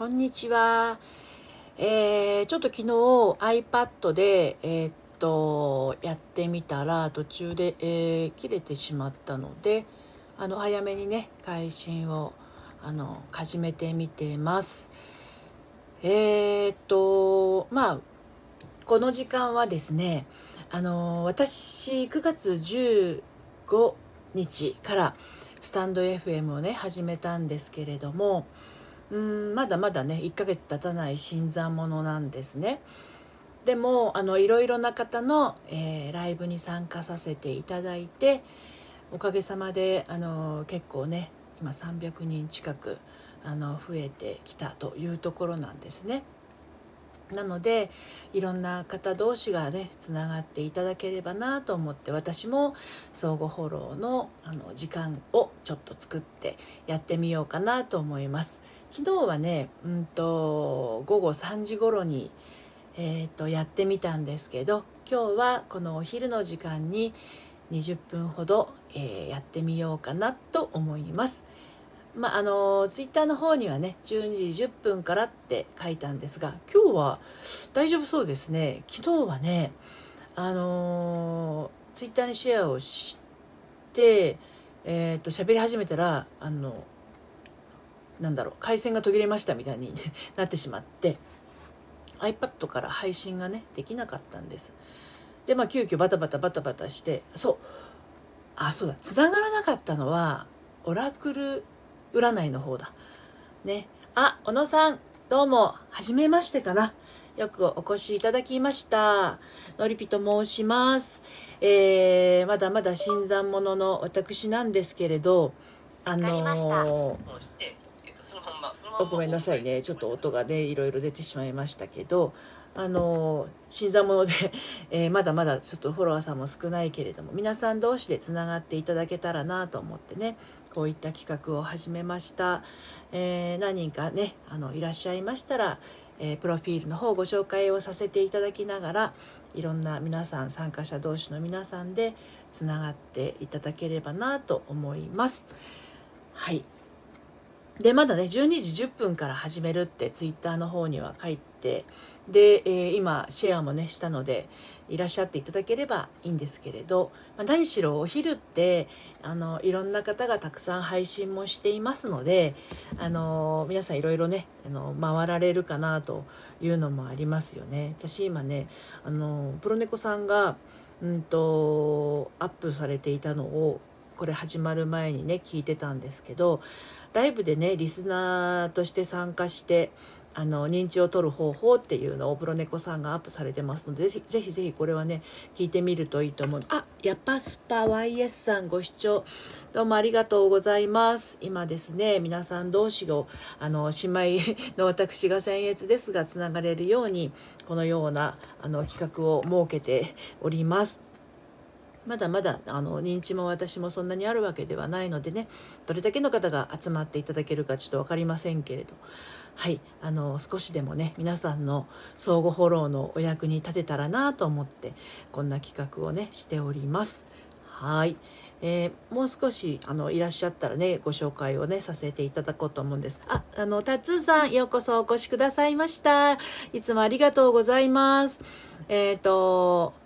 こんにちは。えー、ちょっと昨日 iPad で、えー、っとやってみたら途中で、えー、切れてしまったのであの早めにね配信をあの始めてみてます。えー、っとまあこの時間はですねあの私9月15日からスタンド FM をね始めたんですけれどもうんまだまだね1ヶ月経たない新参者なんですね。でもあのいろいろな方の、えー、ライブに参加させていただいておかげさまであの結構ね今300人近くあの増えてきたというところなんですね。なのでいろんな方同士がねつながっていただければなと思って私も相互フォローのあの時間をちょっと作ってやってみようかなと思います。昨日はね、うんと、午後3時頃に、えーと、やってみたんですけど今日はこのお昼の時間に20分ほど、えー、やってみようかなと思います。まあ、あのツイッターの方にはね12時10分からって書いたんですが今日は大丈夫そうですね昨日はねあのツイッターにシェアをしてえー、と喋り始めたらあのなんだろう回線が途切れましたみたいに なってしまって iPad から配信がねできなかったんです。でまあ急遽バタバタバタバタしてそうあそうだ繋がらなかったのはオラクル占いの方だ。ね。あ小野さんどうも初めましてかな。よくお越しいただきました。のりぴと申します。えー、まだまだ新参者の私なんですけれどあのーごめんなさいね。ちょっと音がねいろいろ出てしまいましたけどあの新参者で、えー、まだまだちょっとフォロワーさんも少ないけれども皆さん同士でつながっていただけたらなと思ってねこういった企画を始めました、えー、何人かねあのいらっしゃいましたら、えー、プロフィールの方ご紹介をさせていただきながらいろんな皆さん参加者同士の皆さんでつながっていただければなと思います。はい。でまだね12時10分から始めるってツイッターの方には書いてで、えー、今シェアもねしたのでいらっしゃっていただければいいんですけれど、まあ、何しろお昼ってあのいろんな方がたくさん配信もしていますのであの皆さんいろいろねあの回られるかなというのもありますよね。私今ねあのプロネコさんがうんとアップされていたのをこれ始まる前にね聞いてたんですけどライブでねリスナーとして参加してあの認知を取る方法っていうのをプロネコさんがアップされてますのでぜひぜひこれはね聞いてみるといいと思う。あやっぱスパ YS さんご視聴どうもありがとうございます。今ですね皆さん同士をあの姉妹の私が僭越ですがつながれるようにこのようなあの企画を設けております。まだまだあの認知も私もそんなにあるわけではないのでねどれだけの方が集まっていただけるかちょっと分かりませんけれど。はいあの少しでもね皆さんの相互フォローのお役に立てたらなと思ってこんな企画をねしております。はいえー、もう少しあのいらっしゃったらねご紹介をねさせていただこうと思うんです。ああのタツーさんようこそお越しくださいました。いつもありがとうございます。えっ、ー、と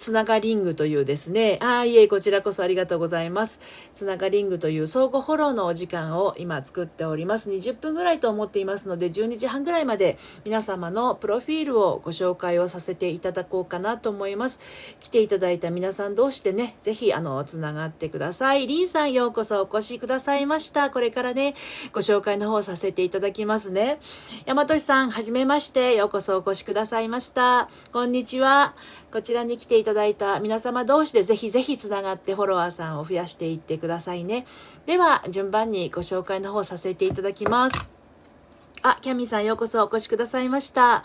つながリングというですね、ああ、いえ、こちらこそありがとうございます。つながリングという相互フォローのお時間を今作っております。20分ぐらいと思っていますので、12時半ぐらいまで皆様のプロフィールをご紹介をさせていただこうかなと思います。来ていただいた皆さん同士でね、ぜひ、あの、つながってください。リンさんようこそお越しくださいました。これからね、ご紹介の方させていただきますね。大和さん、はじめまして。ようこそお越しくださいました。こんにちは。こちらに来ていただいた皆様同士でぜひぜひつながってフォロワーさんを増やしていってくださいね。では、順番にご紹介の方させていただきます。あ、キャミーさんようこそお越しくださいました。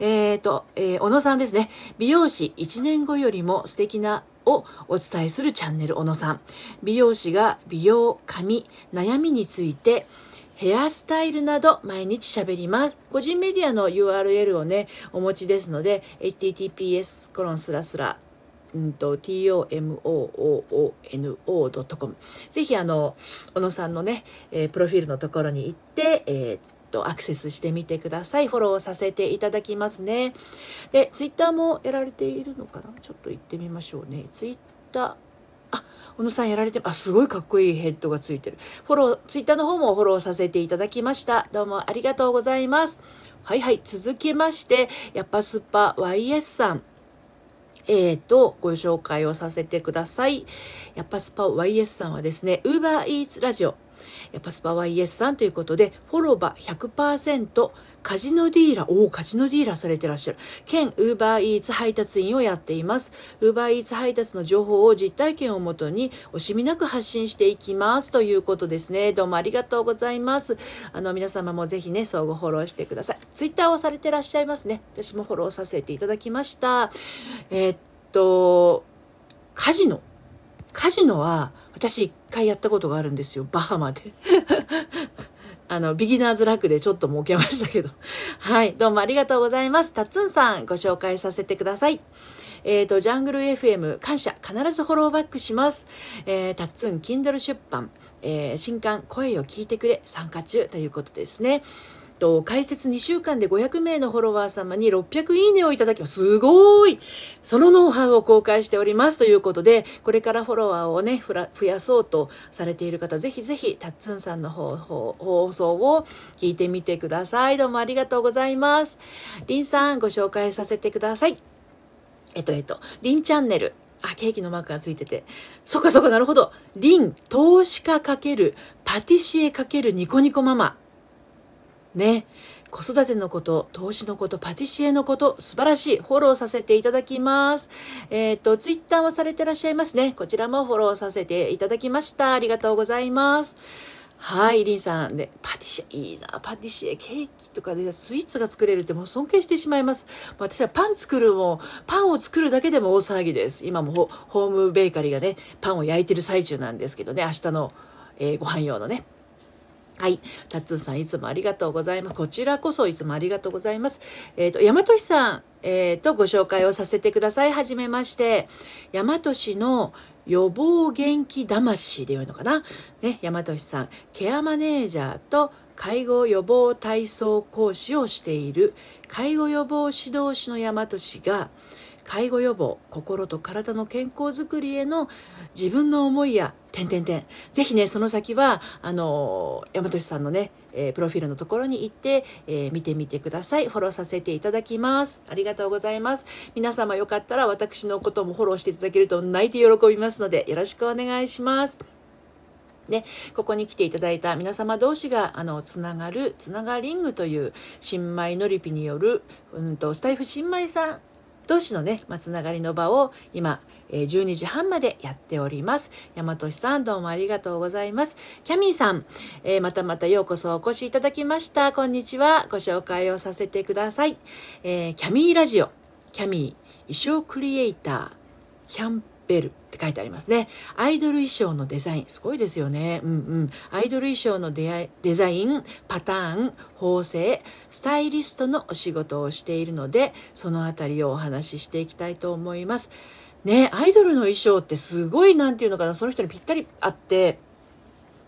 えっ、ー、と、えー、小野さんですね。美容師1年後よりも素敵なをお伝えするチャンネル小野さん。美容師が美容、髪、悩みについてヘアスタイルなど毎日喋ります。個人メディアの URL をね、お持ちですので、https コロンスラスラうんと、tomoono.com。ぜひ、あの、小野さんのね、えー、プロフィールのところに行って、えーと、アクセスしてみてください。フォローさせていただきますね。で、ツイッターもやられているのかな？ちょっと行ってみましょうね。ツイッター、小野さんやられて、あ、すごいかっこいいヘッドがついてる。フォロー、ツイッターの方もフォローさせていただきました。どうもありがとうございます。はいはい、続きまして、やっぱスパ YS さん。えー、と、ご紹介をさせてください。やっぱスパ YS さんはですね、UberEats ラジオ、やっぱスパ YS さんということで、フォロバ100%、カジノディーラー、おお、カジノディーラーされてらっしゃる。兼、ウーバーイーツ配達員をやっています。ウーバーイーツ配達の情報を実体験をもとに、惜しみなく発信していきます。ということですね。どうもありがとうございます。あの、皆様もぜひね、相互フォローしてください。ツイッターをされてらっしゃいますね。私もフォローさせていただきました。えー、っと、カジノ。カジノは、私一回やったことがあるんですよ。バハマで。あの、ビギナーズラックでちょっと儲けましたけど。はい、どうもありがとうございます。タッツンさん、ご紹介させてください。えっ、ー、と、ジャングル FM 感謝、必ずフォローバックします。えー、タッツン、Kindle 出版、えー、新刊、声を聞いてくれ、参加中ということですね。と、開設2週間で500名のフォロワー様に600いいねをいただきます。すごいそのノウハウを公開しておりますということで、これからフォロワーをね、増やそうとされている方、ぜひぜひ、たっつんさんの放送を聞いてみてください。どうもありがとうございます。りんさん、ご紹介させてください。えっと、えっと、りんチャンネル。あ、ケーキのマークがついてて。そっかそっか、なるほど。リン、投資家かける、パティシエかけるニコニコママ。ね。子育てのこと、投資のこと、パティシエのこと、素晴らしい。フォローさせていただきます。えっ、ー、と、ツイッターはされてらっしゃいますね。こちらもフォローさせていただきました。ありがとうございます。はい、リンさんで、パティシエ、いいな、パティシエ、ケーキとかでスイーツが作れるってもう尊敬してしまいます。私はパン作るも、パンを作るだけでも大騒ぎです。今もホームベーカリーがね、パンを焼いてる最中なんですけどね、明日の、えー、ご飯用のね。はい。タッツンさん、いつもありがとうございます。こちらこそいつもありがとうございます。えっ、ー、と、大和市さん、えっ、ー、と、ご紹介をさせてください。はじめまして。大和市の予防元気魂でよいのかな？ね、大和市さん、ケアマネージャーと介護予防体操講師をしている介護予防指導士の大和市が、介護予防心と体の健康づくりへの自分の思いや点点点ぜひねその先はあの大和さんのね、えー、プロフィールのところに行って、えー、見てみてください。フォローさせていただきます。ありがとうございます。皆様よかったら私のこともフォローしていただけると泣いて喜びますのでよろしくお願いします。で、ここに来ていただいた皆様同士が、あの、つながる、つながリングという新米のりぴによる、うんと、スタイフ新米さん同士のね、まあ、つながりの場を今、え12時半までやっております。大和さん、どうもありがとうございます。キャミーさん、えー、またまたようこそお越しいただきました。こんにちは。ご紹介をさせてください。えー、キャミーラジオ、キャミー、衣装クリエイター、キャンベルって書いてありますね。アイドル衣装のデザイン、すごいですよね。うんうん。アイドル衣装のデザイン、パターン、縫製、スタイリストのお仕事をしているので、そのあたりをお話ししていきたいと思います。ね、アイドルの衣装ってすごい、なんていうのかな、その人にぴったりあって、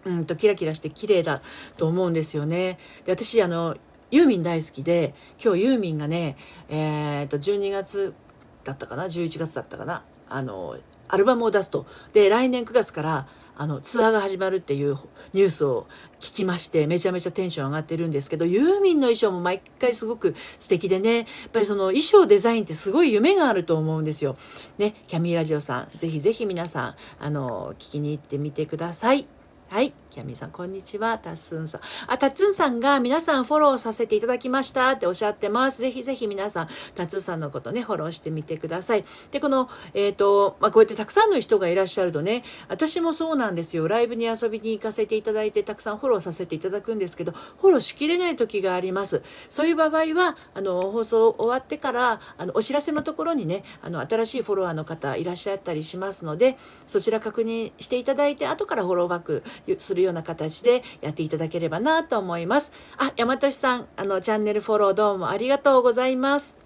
うんと、キラキラして綺麗だと思うんですよね。で、私、あの、ユーミン大好きで、今日ユーミンがね、えー、っと、12月だったかな、11月だったかな、あのアルバムを出すとで来年9月からあのツアーが始まるっていうニュースを聞きましてめちゃめちゃテンション上がってるんですけどユーミンの衣装も毎回すごく素敵でねやっぱりその衣装デザインってすごい夢があると思うんですよ。ねキャミーラジオさんぜひぜひ皆さんあの聞きに行ってみてください。はい。キャミさん、こんにちは。タッスンさん。あ、タッツンさんが皆さんフォローさせていただきましたっておっしゃってます。ぜひぜひ皆さん、タッツンさんのことね、フォローしてみてください。で、この、えっ、ー、と、まあ、こうやってたくさんの人がいらっしゃるとね、私もそうなんですよ。ライブに遊びに行かせていただいて、たくさんフォローさせていただくんですけど、フォローしきれない時があります。そういう場合は、あの、放送終わってから、あの、お知らせのところにね、あの、新しいフォロワーの方いらっしゃったりしますので、そちら確認していただいて、後からフォローバックするよような形でやっていただければなと思います。あ、山俊さん、あの、チャンネルフォローどうもありがとうございます。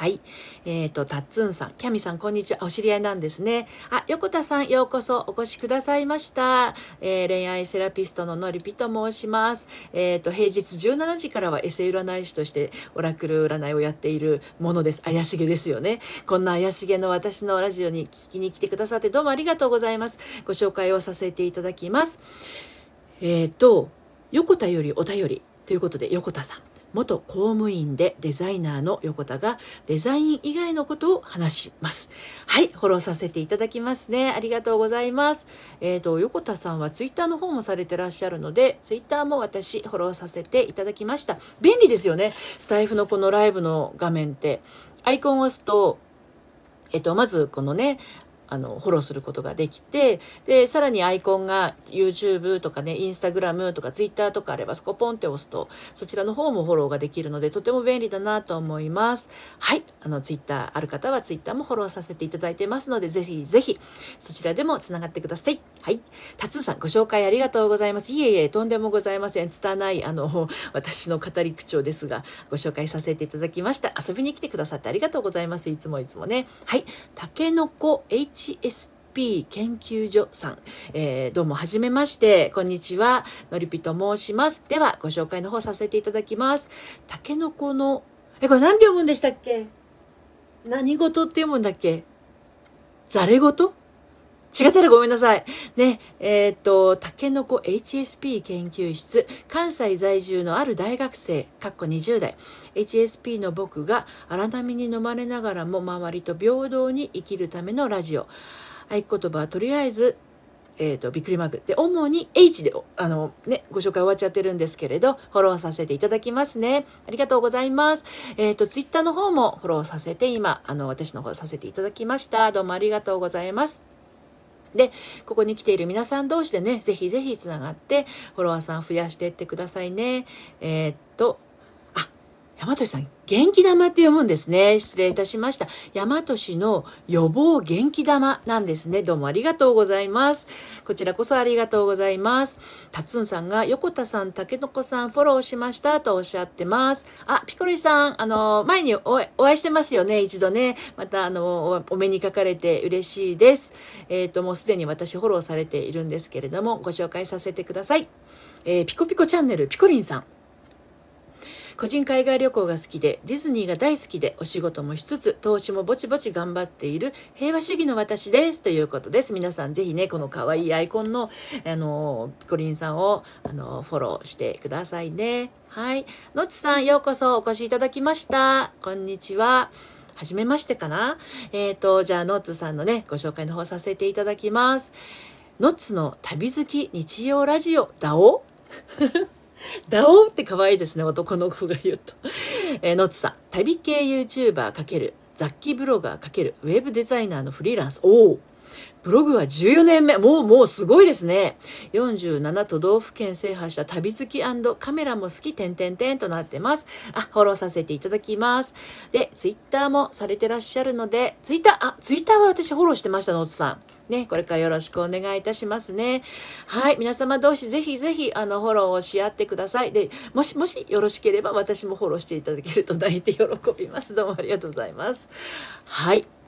はい。えっ、ー、と、たっつんさん、キャミさん、こんにちは。お知り合いなんですね。あ、横田さん、ようこそお越しくださいました。えー、恋愛セラピストののりぴと申します。えっ、ー、と、平日17時からはエセ占い師としてオラクル占いをやっているものです。怪しげですよね。こんな怪しげの私のラジオに聞きに来てくださってどうもありがとうございます。ご紹介をさせていただきます。えっ、と、横田よりお便りということで、横田さん。元公務員でデザイナーの横田がデザイン以外のことを話します。はい、フォローさせていただきますね。ありがとうございます。えっ、ー、と、横田さんはツイッターの方もされてらっしゃるので、ツイッターも私フォローさせていただきました。便利ですよね。スタイフのこのライブの画面って。アイコンを押すと、えっと、まずこのね、あのフォローすることができてでさらにアイコンが YouTube とかね Instagram とか Twitter とかあればそこポンって押すとそちらの方もフォローができるのでとても便利だなと思います。はい。あの Twitter ある方は Twitter もフォローさせていただいてますのでぜひぜひそちらでもつながってください。はい。タツーさんご紹介ありがとうございます。いえいえとんでもございません。拙いあの 私の語り口調ですがご紹介させていただきました。遊びに来てくださってありがとうございます。いつもいつもね。はい。たけのこ H HSP 研究所さん、えー、どうもはじめまして、こんにちは、のりぴと申します。では、ご紹介の方させていただきます。たけのこの、え、これ何て読むんでしたっけ？何事って読むんだっけ？ざれ事？違ったらごめんなさい。ね、えー、っと、たけのこ HSP 研究室、関西在住のある大学生、かっこ20代、HSP の僕が荒波に飲まれながらも周りと平等に生きるためのラジオ。合言葉はとりあえず、えーと、びっくりマーク。で主に H であの、ね、ご紹介終わっちゃってるんですけれどフォローさせていただきますね。ありがとうございます、えっ、ー、とツイッターの方もフォローさせて今あの私の方させていただきました。どうもありがとうございます。で、ここに来ている皆さん同士でね、ぜひぜひつながって、フォロワーさん増やしていってくださいね。えー、っと、大和さん、元気玉って読むんですね。失礼いたしました。大和市の予防元気玉なんですね。どうもありがとうございます。こちらこそありがとうございます。たつんさんが横田さん、たけのこさんフォローしましたとおっしゃってます。あ、ピコリさん、あの、前にお会いしてますよね、一度ね。また、あの、お目にかかれて嬉しいです。えっ、ー、と、もうすでに私フォローされているんですけれども、ご紹介させてください。えー、ピコピコチャンネル、ピコリンさん。個人海外旅行が好きでディズニーが大好きでお仕事もしつつ投資もぼちぼち頑張っている平和主義の私ですということです。皆さんぜひねこの可愛いアイコンのあのピコリンさんをあのフォローしてくださいね。はい。のちさんようこそお越しいただきました。こんにちは。はじめましてかな。えっ、ー、とじゃあノッツさんのねご紹介の方させていただきます。ノッツの旅好き日曜ラジオダオ ダオって可愛いですね、男の子が言うと。えー、ノッツさん、旅系 YouTuber× 雑記ブロガー×ウェブデザイナーのフリーランス。おおブログは14年目。もうもうすごいですね。47都道府県制覇した旅好きカメラも好き、点々点となってます。あ、フォローさせていただきます。で、ツイッターもされてらっしゃるので、ツイッター、あ、ツイッターは私フォローしてました、ノーツさん。ね、これからよろしくお願いいたしますね。はい、皆様同士ぜひぜひあのフォローをし合ってください。で、もしもしよろしければ私もフォローしていただけると泣いて喜びます。どうもありがとうございます。はい。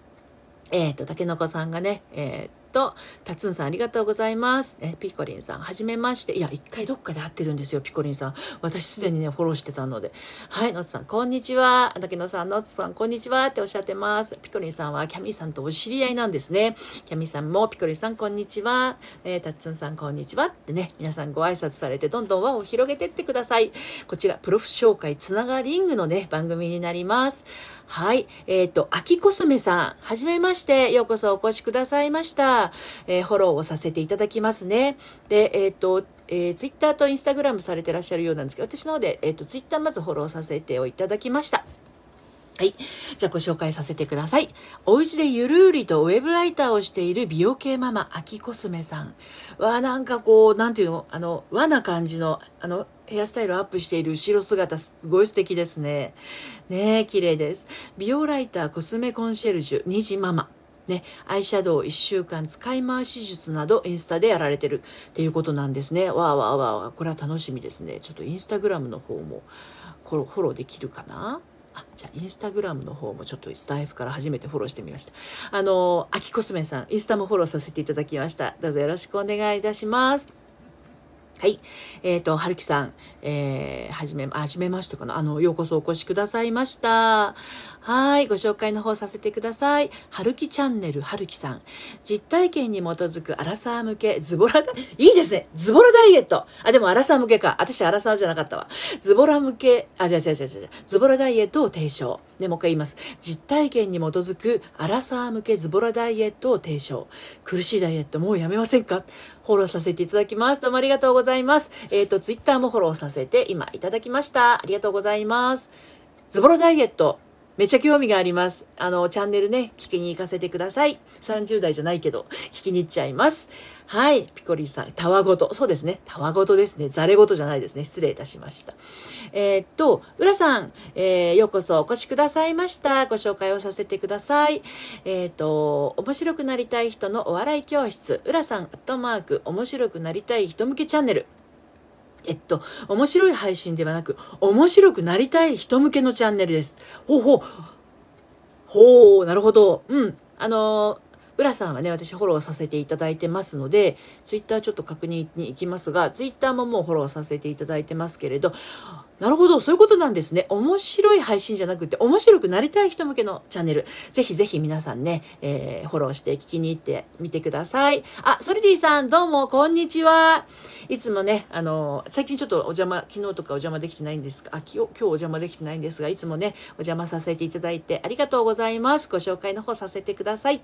えっ、ー、と、たけのこさんがね、えーと、たつんさんありがとうございます。ね、ピコリンさん、はじめまして。いや、一回どっかで会ってるんですよ、ピコリンさん。私すでにね、フォローしてたので。はい、のつさん、こんにちは。竹野さん、のつさん、こんにちはっておっしゃってます。ピコリンさんはキャミーさんとお知り合いなんですね。キャミーさんも、ピコリンさん、こんにちは。えー、たつんさん、こんにちは。ってね、皆さんご挨拶されて、どんどん輪を広げてってください。こちら、プロフ紹介つながリングのね、番組になります。はい。えっ、ー、と、秋コスメさん、はじめまして、ようこそお越しくださいました。えー、フォローをさせていただきますね。で、えっ、ー、と、えー、ツイッターとインスタグラムされてらっしゃるようなんですけど、私の方で、えっ、と、ツイッターまずフォローさせていただきました。はい。じゃあご紹介させてください。お家でゆるりとウェブライターをしている美容系ママ、秋コスメさん。わあなんかこう、なんていうの、あの、和な感じの、あの、ヘアスタイルアップしている後ろ姿すごい素敵ですね。ねえ綺麗です。美容ライター、コスメコンシェルジュ、虹ママ。ね、アイシャドウ1週間使い回し術などインスタでやられてるっていうことなんですね。わーわーわーわー。これは楽しみですね。ちょっとインスタグラムの方もフォローできるかな？あじゃあインスタグラムの方もちょっとスタイフから初めてフォローしてみましたあのアキコスメさんインスタもフォローさせていただきましたどうぞよろしくお願いいたしますはい。えっ、ー、と、はるきさん、えー、はじめ、はじめましてかな。あの、ようこそお越しくださいました。はい。ご紹介の方させてください。はるきチャンネルはるきさん。実体験に基づくアラサー向けズボラダ、いいですね。ズボラダイエット。あ、でもアラサー向けか。私アラサーじゃなかったわ。ズボラ向け、あ、じゃあじゃじゃじゃズボラダイエットを提唱。ね、もう一回言います。実体験に基づくアラサー向けズボラダイエットを提唱。苦しいダイエットもうやめませんか？フォローさせていただきます。どうもありがとうございます。えっ、ー、と、ツイッターもフォローさせて今いただきました。ありがとうございます。ズボラダイエット。めっちゃ興味があります。あの、チャンネルね、聞きに行かせてください。30代じゃないけど、聞きに行っちゃいます。はい。ピコリさん、たわごと。そうですね。たわごとですね。ざれごとじゃないですね。失礼いたしました。えー、っと、浦さん、えー、ようこそお越しくださいました。ご紹介をさせてください。えー、っと、面白くなりたい人のお笑い教室、浦さん、アットマーク、面白くなりたい人向けチャンネル。えっと、面白い配信ではなく、面白くなりたい人向けのチャンネルです。ほうほう。ほう、なるほど。うん。あの浦さんはね、私フォローさせていただいてますので、ツイッターちょっと確認に行きますが、ツイッターももうフォローさせていただいてますけれど、なるほど、そういうことなんですね。面白い配信じゃなくて、面白くなりたい人向けのチャンネル。ぜひぜひ皆さんね、えー、フォローして聞きに行ってみてください。あ、ソリディさん、どうも、こんにちは。いつもね、あの、最近ちょっとお邪魔、昨日とかお邪魔できてないんですが、あ、今日、今日お邪魔できてないんですが、いつもね、お邪魔させていただいてありがとうございます。ご紹介の方させてください。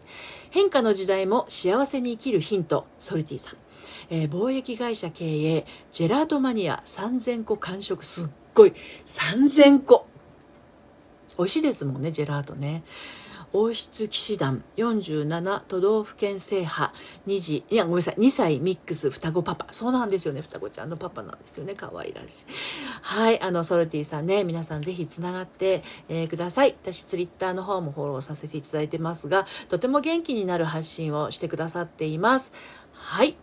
変化の時代も幸せに生きるヒント、ソリティさん。えー、貿易会社経営、ジェラートマニア3000個完食、すっごい。3000個。美味しいですもんねジェラートね。王室騎士団47都道府県制覇。2児いやごめんなさい。2歳ミックス双子パパ。そうなんですよね。双子ちゃんのパパなんですよね。可愛らしい。はいあのソルティさんね。皆さんぜひつながって、えー、ください。私ツイッターの方もフォローさせていただいてますがとても元気になる発信をしてくださっています。はい。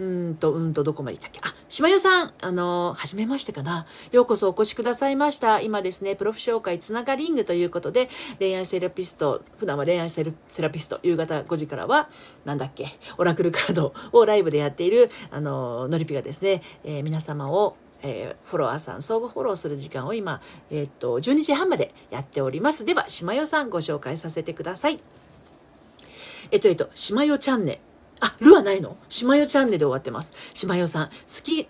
うんと、うんと、どこまで行ったっけ？あ、島屋さん、あの、はじめましてかな。ようこそお越しくださいました。今ですね、プロフ紹介つながリングということで、恋愛セラピスト、普段は恋愛セラピスト、夕方5時からは、なんだっけ、オラクルカードをライブでやっている、あの、のりぴがですね、えー、皆様をえー、フォロワーさん相互フォローする時間を今、えー、っと12時半までやっております。では島代さんご紹介させてください。えっとえっと島代チャンネル。あ、ルはないの？しまよチャンネルで終わってます。しまよさん、好き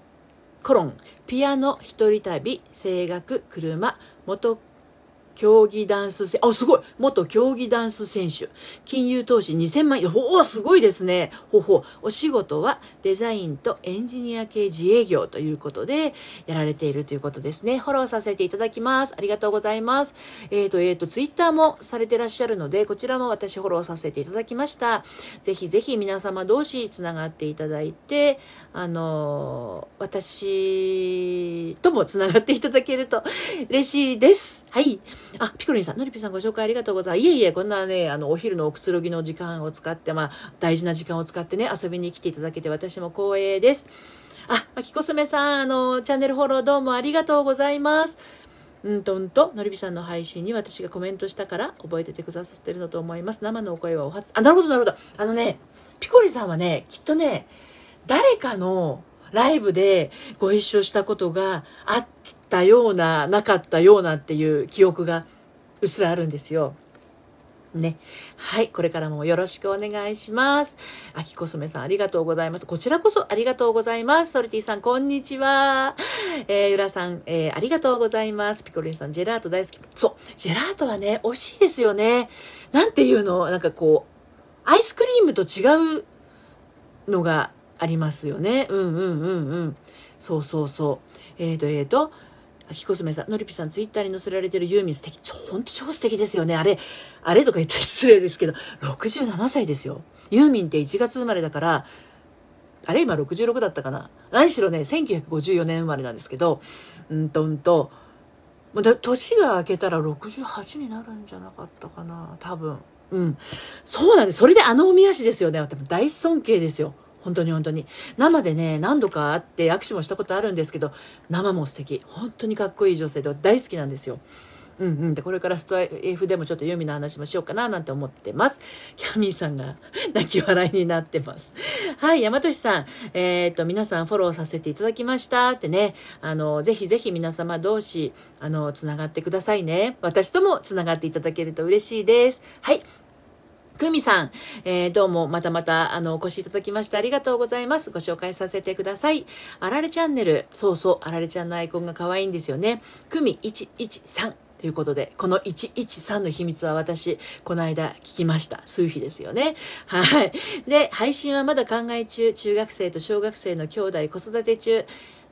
コロン、ピアノ、一人旅、声楽、車、元競技ダンス選あ、すごい元競技ダンス選手。金融投資2000万円。ほお、すごいですね。ほほ。お仕事はデザインとエンジニア系自営業ということでやられているということですね。フォローさせていただきます。ありがとうございます。えっ、ー、と、えっ、ー、と、ツイッターもされてらっしゃるので、こちらも私フォローさせていただきました。ぜひぜひ皆様同士つながっていただいて、あのー、私ともつながっていただけると 嬉しいです。はい。あ、ピコリンさん、のりぴさんご紹介ありがとうございます。いえいえ、こんなね、あの、お昼のおくつろぎの時間を使って、まあ、大事な時間を使ってね、遊びに来ていただけても光栄です。あ、まきこすめさん、あの、チャンネルフォローどうもありがとうございます。うんとんと、のりびさんの配信に私がコメントしたから覚えててくださってるのと思います。生のお声はおはず。あ、なるほど、なるほど。あのね、ピコリさんはね、きっとね、誰かのライブでご一緒したことがあったような、なかったようなっていう記憶がうっすらあるんですよ。ね。はい。これからもよろしくお願いします。あきこそめさん、ありがとうございます。こちらこそありがとうございます。ソルティさん、こんにちは。えー、ゆらさん、えー、ありがとうございます。ピコリンさん、ジェラート大好き。そう。ジェラートはね、美味しいですよね。なんていうの？なんかこう、アイスクリームと違うのがありますよね。うんうんうんうん。そうそうそう。えっ、ー、と、えっ、ー、と、秋コスメさん、のりぴさん、ツイッターに載せられてるユーミン素敵。ほんと超素敵ですよね。あれ、あれとか言って失礼ですけど、67歳ですよ。ユーミンって1月生まれだから、あれ今66だったかな何しろね、1954年生まれなんですけど、うんとうんと、もう年が明けたら68になるんじゃなかったかな多分。うん。そうなんです。それであのおみ足ですよね。大尊敬ですよ。本当に本当に。生でね何度か会って握手もしたことあるんですけど生も素敵。本当にかっこいい女性で大好きなんですよ。うんうん。でこれからスト F でもちょっとユーミンの話もしようかななんて思ってます。キャミーさんが 泣き笑いになってます。はい大和さん。えー、っと皆さんフォローさせていただきました。ってね。あのぜひぜひ皆様同士あのつながってくださいね。私ともつながっていただけると嬉しいです。はい。くみさん、えー、どうもまたまたあのお越しいただきましてありがとうございます。ご紹介させてください。あられチャンネル。そうそう、あられちゃんのアイコンが可愛いんですよね。くみ113。ということで、この113の秘密は私、この間聞きました。数秘ですよね。はい。で、配信はまだ考え中、中学生と小学生の兄弟子育て中。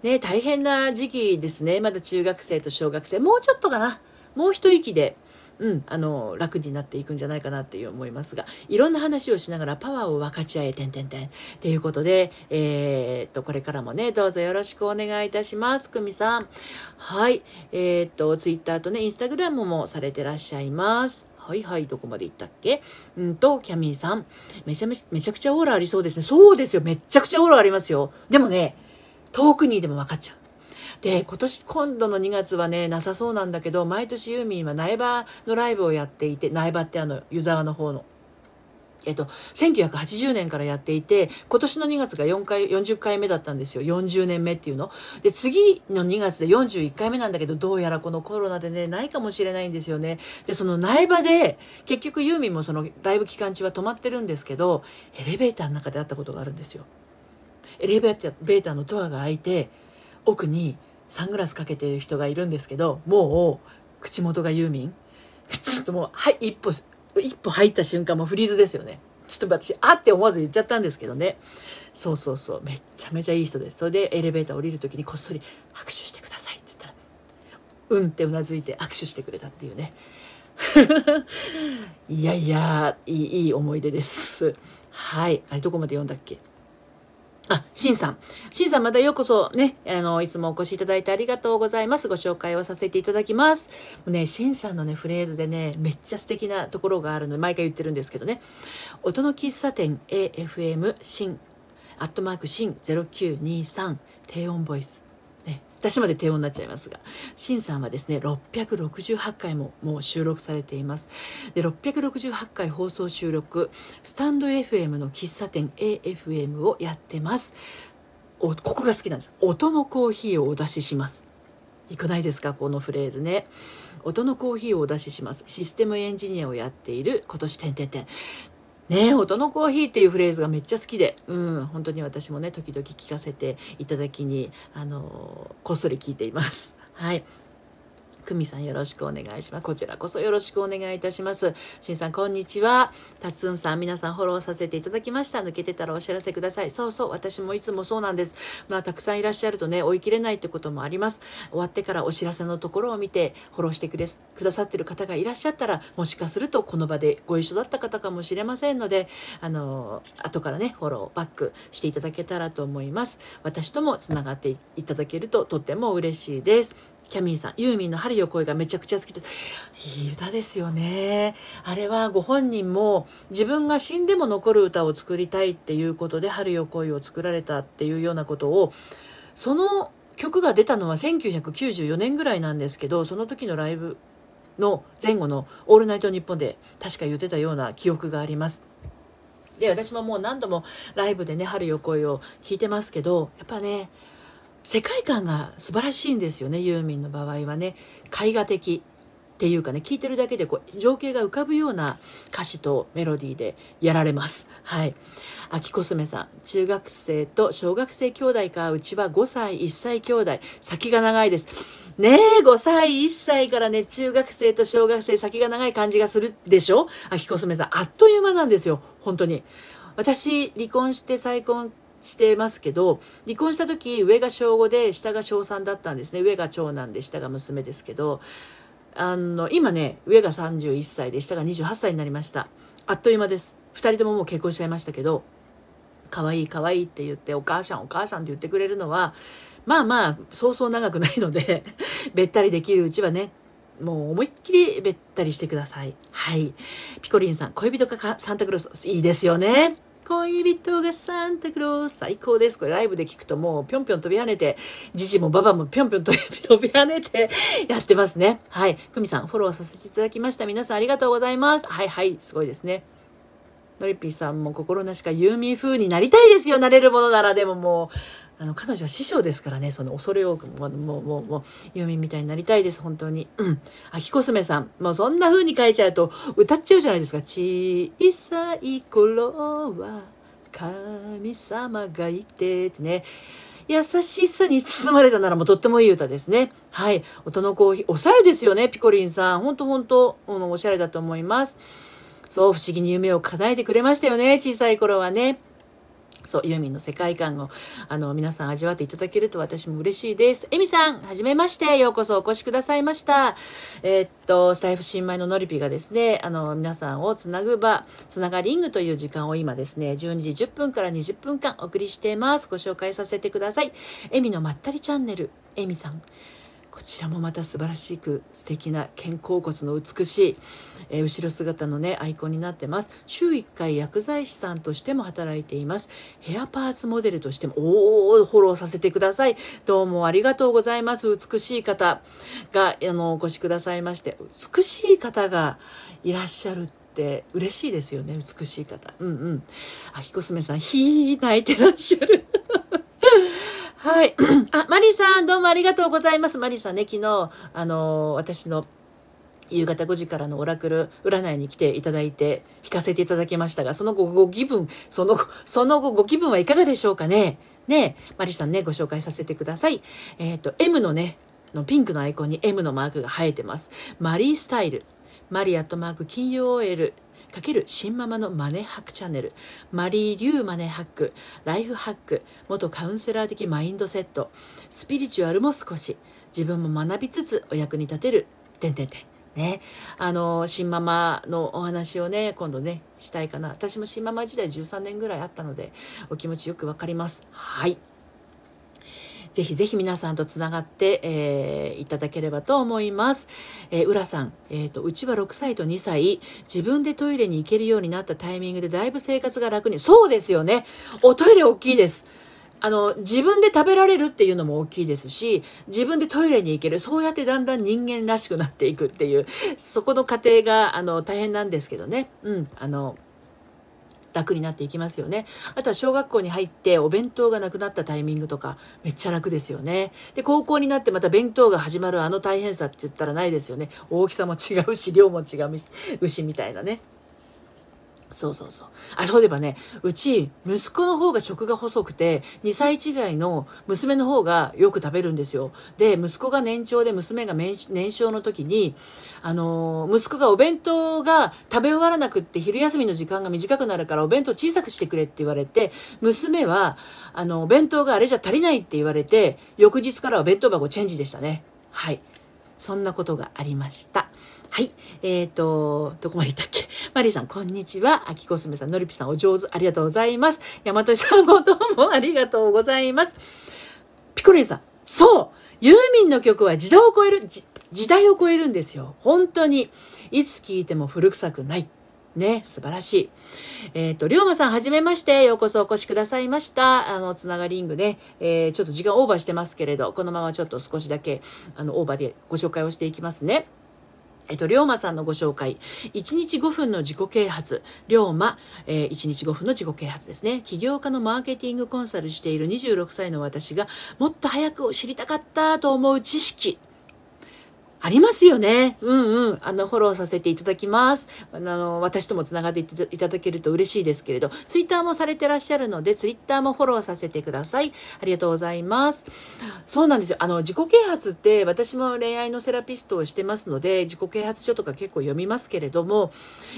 ね、大変な時期ですね。まだ中学生と小学生。もうちょっとかな。もう一息でうん、あの楽になっていくんじゃないかなっていう思いますがいろんな話をしながらパワーを分かち合えてんてんてんっていうことで、えー、っとこれからもねどうぞよろしくお願いいたします久美さんはいえー、っとツイッターとねインスタグラムもされてらっしゃいますはいはい、どこまで行ったっけ？うんと、キャミーさん。めちゃめちゃ、めちゃくちゃオーラありそうですね。そうですよ。めっちゃくちゃオーラありますよ。でもね、遠くにでも分かっちゃう。で今年今度の2月はねなさそうなんだけど毎年ユーミンは苗場のライブをやっていて苗場ってあの湯沢の方の。えっと、1980年からやっていて今年の2月が4回40回目だったんですよ。40年目っていうの。で次の2月で41回目なんだけどどうやらこのコロナでねないかもしれないんですよね。でその苗場で結局ユーミンもそのライブ期間中は止まってるんですけどエレベーターの中で会ったことがあるんですよ。エレベーターのドアが開いて奥にサングラスかけてる人がいるんですけどもう口元がユーミン。ちょっともうはい一歩一歩入った瞬間もフリーズですよね。ちょっと私あって思わず言っちゃったんですけどね。そうそうそう。めっちゃめちゃいい人です。それでエレベーター降りる時にこっそり握手してくださいって言ったらうんってうなずいて握手してくれたっていうね。いやいやいいいい思い出です。はい。あれどこまで読んだっけ？あ、しんさん。しんさん、またようこそね、あの、いつもお越しいただいてありがとうございます。ご紹介をさせていただきます。ね、しんさんのね、フレーズでね、めっちゃ素敵なところがあるので、毎回言ってるんですけどね。音の喫茶店 AFM 新、アットマーク新0923低音ボイス。私まで低音になっちゃいますが、シンさんはですね、668回ももう収録されています。で、668回放送収録、スタンド FM の喫茶店 AFM をやってます。お、ここが好きなんです。音のコーヒーをお出しします。いくないですかこのフレーズね。音のコーヒーをお出しします。システムエンジニアをやっている今年点々点。ね音のコーヒーっていうフレーズがめっちゃ好きで、うん、本当に私もね、時々聞かせていただきに、あのこっそり聞いています。はい。久美さんよろしくお願いします。こちらこそよろしくお願いいたします。しんさん、こんにちは。たつんさん、皆さんフォローさせていただきました。抜けてたらお知らせください。そうそう、私もいつもそうなんです。まあ、たくさんいらっしゃるとね、追い切れないってこともあります。終わってからお知らせのところを見て、フォローしてくれくださってる方がいらっしゃったら、もしかするとこの場でご一緒だった方かもしれませんので、あの、後からね、フォロー、バックしていただけたらと思います。私ともつながっていただけるととっても嬉しいです。キャミーさん、ユーミンの春よ声がめちゃくちゃ好きで、いい歌ですよね。あれはご本人も自分が死んでも残る歌を作りたいっていうことで春よ恋を作られたっていうようなことを、その曲が出たのは1994年ぐらいなんですけど、その時のライブの前後の「オールナイトニッポン」で確か言ってたような記憶があります。で私ももう何度もライブでね「春よ恋」を聴いてますけどやっぱね世界観が素晴らしいんですよねユーミンの場合はね。絵画的っていうかね聞いてるだけでこう情景が浮かぶような歌詞とメロディーでやられます。はい。秋コスメさん中学生と小学生兄弟か。うちは5歳1歳兄弟。先が長いです。ねえ5歳1歳からね中学生と小学生先が長い感じがするでしょ？秋コスメさんあっという間なんですよ。本当に。私離婚して再婚してますけど離婚した時上が小5で下が小3だったんですね。上が長男で下が娘ですけどあの今ね上が31歳で下が28歳になりました。あっという間です。2人とももう結婚しちゃいましたけど可愛い可愛いって言ってお母さんお母さんって言ってくれるのはまあまあそうそう長くないので べったりできるうちはねもう思いっきりべったりしてください。はい。ピコリンさん恋人かサンタクロースいいですよね。恋人がサンタクロース最高です。これライブで聞くともうぴょんぴょん飛び跳ねてじじもばばもぴょんぴょん飛び跳ねてやってますね。はい。久美さんフォローさせていただきました。皆さんありがとうございます。はいはい。すごいですね。のりぴーさんも心なしかユーミン風になりたいですよ。なれるものならでももうあの彼女は師匠ですからねその恐れ多くもうもうもうもうユーミンみたいになりたいです本当にうん秋コスメさんもうそんな風に書いちゃうと歌っちゃうじゃないですか小さい頃は神様がいてってね優しさに包まれたならもうとってもいい歌ですね。はい。音のコーヒー、おしゃれですよね、ピコリンさん。ほんとほんと、うん、おしゃれだと思います。そう、不思議に夢を叶えてくれましたよね、小さい頃はね。そう、ユーミンの世界観を、あの、皆さん味わっていただけると私も嬉しいです。エミさん、はじめまして。ようこそお越しくださいました。えー、っと、スタイフ新米ののりぴがですね、あの、皆さんをつなぐ場、つながリングという時間を今ですね、12時10分から20分間お送りしています。ご紹介させてください。エミのまったりチャンネル、エミさん。こちらもまた素晴らしく素敵な肩甲骨の美しい、えー、後ろ姿のねアイコンになってます。週1回薬剤師さんとしても働いています。ヘアパーツモデルとしてもおおフォローさせてください。どうもありがとうございます。美しい方があのお越しくださいまして美しい方がいらっしゃるって嬉しいですよね。美しい方。うんうん。秋コスメさんひー泣いてらっしゃる。はい。あ、マリさん、どうもありがとうございます。マリさんね、昨日、あのー、私の夕方5時からのオラクル占いに来ていただいて、引かせていただきましたが、その後ご気分、その後、その後ご気分はいかがでしょうかね？ねマリさんね、ご紹介させてください。えっ、ー、と、M のね、のピンクのアイコンに M のマークが生えてます。マリースタイル。マリアットマーク金曜 OL 新ママのマネハックチャンネルマリー・リュウマネハックライフハック元カウンセラー的マインドセットスピリチュアルも少し自分も学びつつお役に立てるてんてんてん。ね、あの新ママのお話をね今度ねしたいかな。私も新ママ時代13年ぐらいあったのでお気持ちよく分かります。はい。ぜひぜひ皆さんとつながって、えー、いただければと思います。えー、浦さん、えーと、うちは6歳と2歳、自分でトイレに行けるようになったタイミングでだいぶ生活が楽に。そうですよね。おトイレ大きいです。あの、自分で食べられるっていうのも大きいですし、自分でトイレに行ける。そうやってだんだん人間らしくなっていくっていう、そこの過程が、あの、大変なんですけどね。うん、あの、楽になっていきますよね。あとは小学校に入ってお弁当がなくなったタイミングとかめっちゃ楽ですよね。で、高校になってまた弁当が始まるあの大変さって言ったらないですよね。大きさも違うし、量も違う牛みたいなね。そうそうそう。あ、そういえばね、うち、息子の方が食が細くて、2歳違いの娘の方がよく食べるんですよ。で、息子が年長で娘が年少の時に、あのー、息子がお弁当が食べ終わらなくって昼休みの時間が短くなるからお弁当小さくしてくれって言われて、娘は、あの、お弁当があれじゃ足りないって言われて、翌日からは弁当箱チェンジでしたね。はい。そんなことがありました。はい。えっ、ー、と、どこまで行ったっけ？マリーさん、こんにちは。秋コスメさん、のりぴさん、お上手。ありがとうございます。大和さんもどうもありがとうございます。ピコリンさん、そうユーミンの曲は時代を超える、時代を超えるんですよ。本当に。いつ聴いても古臭くない。ね、素晴らしい。えっ、ー、と、龍馬さん、はじめまして。ようこそお越しくださいました。あの、つながりングね、えー、ちょっと時間オーバーしてますけれど、このままちょっと少しだけ、あの、オーバーでご紹介をしていきますね。えっと、龍馬さんのご紹介。1日5分の自己啓発。龍馬、えー、1日5分の自己啓発ですね。起業家のマーケティングコンサルしている26歳の私がもっと早く知りたかったと思う知識。ありますよね。うんうん。あの、フォローさせていただきます。あの、私ともつながっていただけると嬉しいですけれど、ツイッターもされてらっしゃるので、ツイッターもフォローさせてください。ありがとうございます。そうなんですよ。あの、自己啓発って、私も恋愛のセラピストをしてますので、自己啓発書とか結構読みますけれども、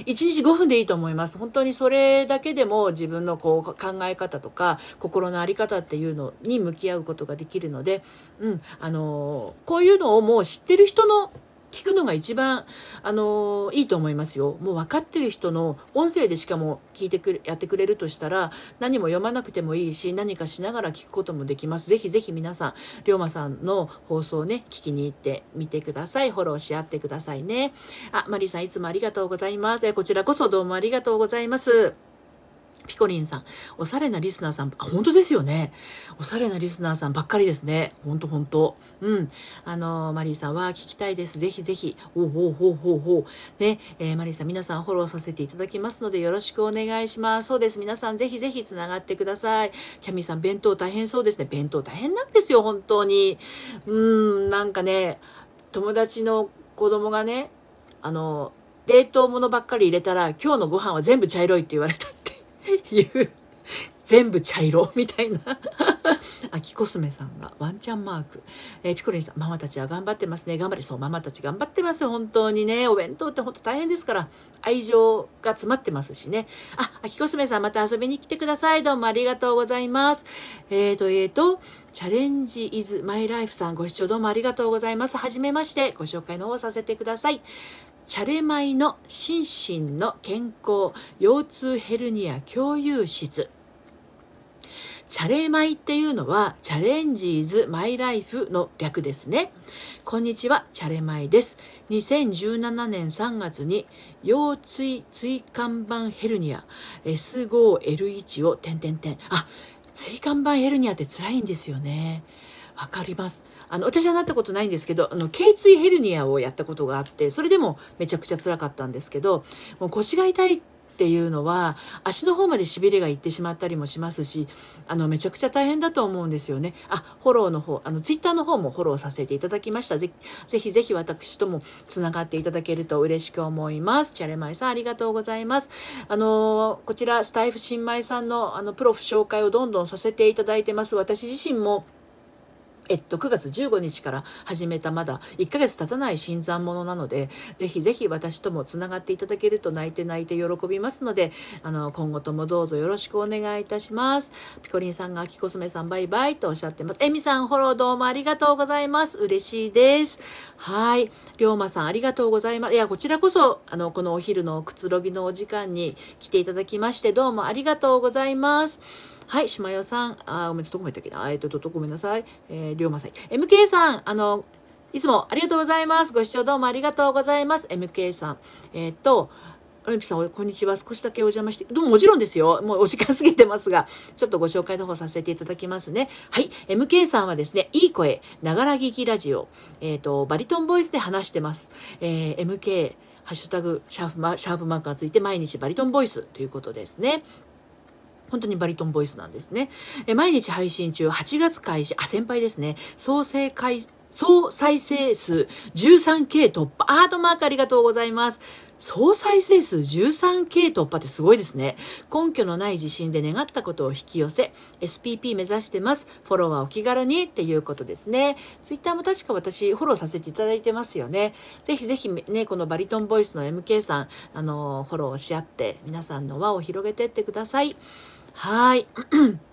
1日5分でいいと思います。本当にそれだけでも自分のこう考え方とか、心の在り方っていうのに向き合うことができるので、うん、あの、こういうのをもう知ってる人の聞くのが一番、あのいいと思いますよ。もう分かってる人の音声でしかも聞いてくれ、やってくれるとしたら、何も読まなくてもいいし、何かしながら聞くこともできます。ぜひぜひ皆さん、龍馬さんの放送ね、聞きに行ってみてください。フォローし合ってくださいね。あ、マリーさんいつもありがとうございます。こちらこそどうもありがとうございます。ピコリンさん、おしゃれなリスナーさん、あ、本当ですよね。おしゃれなリスナーさんばっかりですね。本当本当うん。あの、マリーさんは聞きたいです。ぜひぜひ。おうほうほうほうほう。ね、えー、マリーさん、皆さんフォローさせていただきますので、よろしくお願いします。そうです。皆さん、ぜひぜひつながってください。キャミーさん、弁当大変そうですね。弁当大変なんですよ、本当に。うん、なんかね、友達の子供がね、あの、冷凍物ばっかり入れたら、今日のご飯は全部茶色いって言われたいう、全部茶色みたいな。秋コスメさんがワンチャンマーク。えー、ピコリンさん、ママたちは頑張ってますね。頑張れ。そう、ママたち頑張ってます。本当にね。お弁当って本当大変ですから。愛情が詰まってますしね。あ、秋コスメさんまた遊びに来てください。どうもありがとうございます。えーと、えーと、チャレンジイズマイライフさんご視聴どうもありがとうございます。はじめまして。ご紹介の方させてください。チャレマイの心身の健康腰痛ヘルニア共有室チャレマイっていうのはチャレンジーズマイライフの略ですね。こんにちは、チャレマイです。2017年3月に腰椎椎間板ヘルニア S5L1 を点々点。あ、椎間板ヘルニアって辛いんですよね。わかります。あの、私はなったことないんですけど、あの、頸椎ヘルニアをやったことがあって、それでもめちゃくちゃ辛かったんですけど、もう腰が痛いっていうのは足の方までしびれがいってしまったりもしますしあのめちゃくちゃ大変だと思うんですよね。あフォローの方あのツイッターの方もフォローさせていただきました。ぜぜひぜひ私ともつながっていただけると嬉しく思います。チャレマイさんありがとうございます。あのこちらスタイフ新米さんのあのプロフ紹介をどんどんさせていただいてます。私自身もえっと、9月15日から始めたまだ1ヶ月経たない新参者なので、ぜひぜひ私ともつながっていただけると泣いて泣いて喜びますので、あの、今後ともどうぞよろしくお願いいたします。ピコリンさんが、秋コスメさんバイバイとおっしゃってます。エミさんフォローどうもありがとうございます。嬉しいです。はい。龍馬さんありがとうございます。いや、こちらこそ、あの、このお昼のくつろぎのお時間に来ていただきまして、どうもありがとうございます。はい、しまよさん、あ、ごめん、どこまでったっけな。えっと、と、ごめんなさい。えー、りょうまさん。MK さん、あの、いつもありがとうございます。ご視聴どうもありがとうございます。MK さん。えー、っと、オリンピさん、こんにちは。少しだけお邪魔して、どうももちろんですよ。もうお時間過ぎてますが、ちょっとご紹介の方させていただきますね。はい。MK さんはですね、いい声、ながら聞きラジオ、えっ、ー、と、バリトンボイスで話してます。えー、MK、ハッシュタグ、シャープマシャープマークがついて毎日バリトンボイスということですね。本当にバリトンボイスなんですね。え毎日配信中、8月開始、あ、先輩ですね。創生開、総再生数 13K 突破。アートマークありがとうございます。総再生数 13K 突破ってすごいですね。根拠のない自信で願ったことを引き寄せ、SPP 目指してます。フォロワーお気軽にっていうことですね。ツイッターも確か私フォローさせていただいてますよね。ぜひぜひね、このバリトンボイスの MK さん、あの、フォローし合って、皆さんの輪を広げてってください。はい。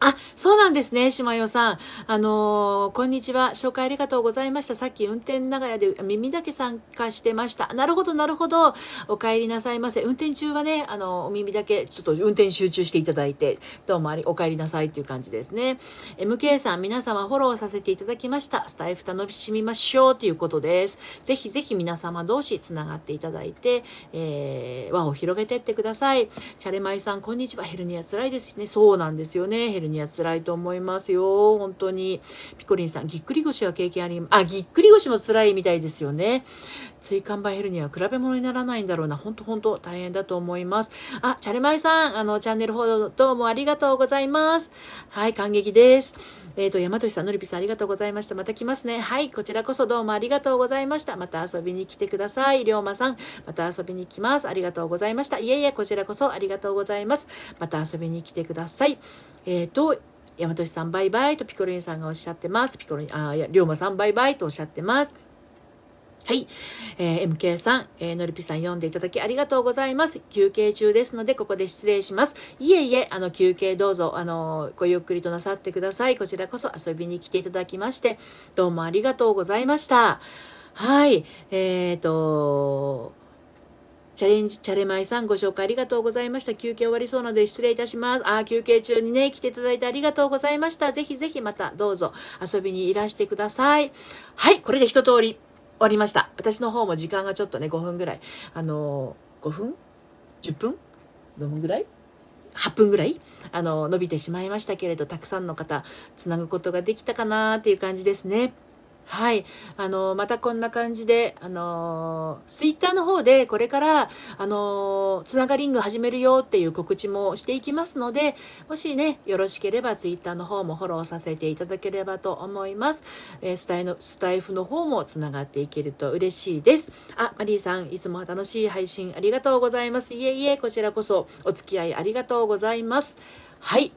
あ、そうなんですね、島代さん。あのー、こんにちは。紹介ありがとうございました。さっき運転長屋で耳だけ参加してました。なるほど、なるほど。お帰りなさいませ。運転中はね、あの、お耳だけ、ちょっと運転集中していただいて、どうもあり、お帰りなさいっていう感じですね。MK さん、皆様フォローさせていただきました。スタイフ楽しみましょうということです。ぜひぜひ皆様同士つながっていただいて、えー、輪を広げてってください。チャレマイさん、こんにちは。ヘルニア辛いですね。そうなんですよね。ヘルニア辛いと思いますよ。本当に。ピコリンさん、ぎっくり腰は経験あり、あ、ぎっくり腰も辛いみたいですよね。椎間板ヘルニアは比べ物にならないんだろうな。本当本当大変だと思います。あ、チャレマイさん、あの、チャンネルフォローどうもありがとうございます。はい、感激です。えっ、ー、と、山俊さん、のりぴさんありがとうございました。また来ますね。はい、こちらこそどうもありがとうございました。また遊びに来てください。りょうまさん、また遊びに来ます。ありがとうございました。いえいえ、こちらこそありがとうございます。また遊びに来てください。えっ、ー、と、山俊さんバイバイとピコリンさんがおっしゃってます。ピコリン、あ、いや、龍馬さんバイバイとおっしゃってます。はい。えー、MK さん、えー、のりぴさん読んでいただきありがとうございます。休憩中ですので、ここで失礼します。いえいえ、あの、休憩どうぞ、あの、ごゆっくりとなさってください。こちらこそ遊びに来ていただきまして、どうもありがとうございました。はい。えっ、ー、と、チャレンジ、チャレマイさんご紹介ありがとうございました。休憩終わりそうなので失礼いたします。あ、休憩中にね、来ていただいてありがとうございました。ぜひぜひまたどうぞ遊びにいらしてください。はい、これで一通り終わりました。私の方も時間がちょっとね、5分ぐらい。あのー、5分 ?10 分？どのぐらい？8分ぐらい？あの伸びてしまいましたけれどたくさんの方つなぐことができたかなっていう感じですね。はい。あの、またこんな感じで、あの、ツイッターの方でこれから、あの、つながりング始めるよっていう告知もしていきますので、もしね、よろしければツイッターの方もフォローさせていただければと思います。えー、スタイの、スタイフの方もつながっていけると嬉しいです。あ、マリーさん、いつも楽しい配信ありがとうございます。いえいえ、こちらこそお付き合いありがとうございます。はい。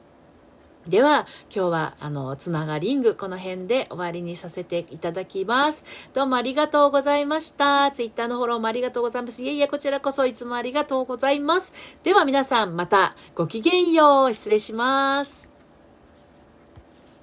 では、今日は、あの、つながリング、この辺で終わりにさせていただきます。どうもありがとうございました。ツイッターのフォローもありがとうございます。いえいえ、こちらこそいつもありがとうございます。では皆さん、またごきげんよう。失礼します。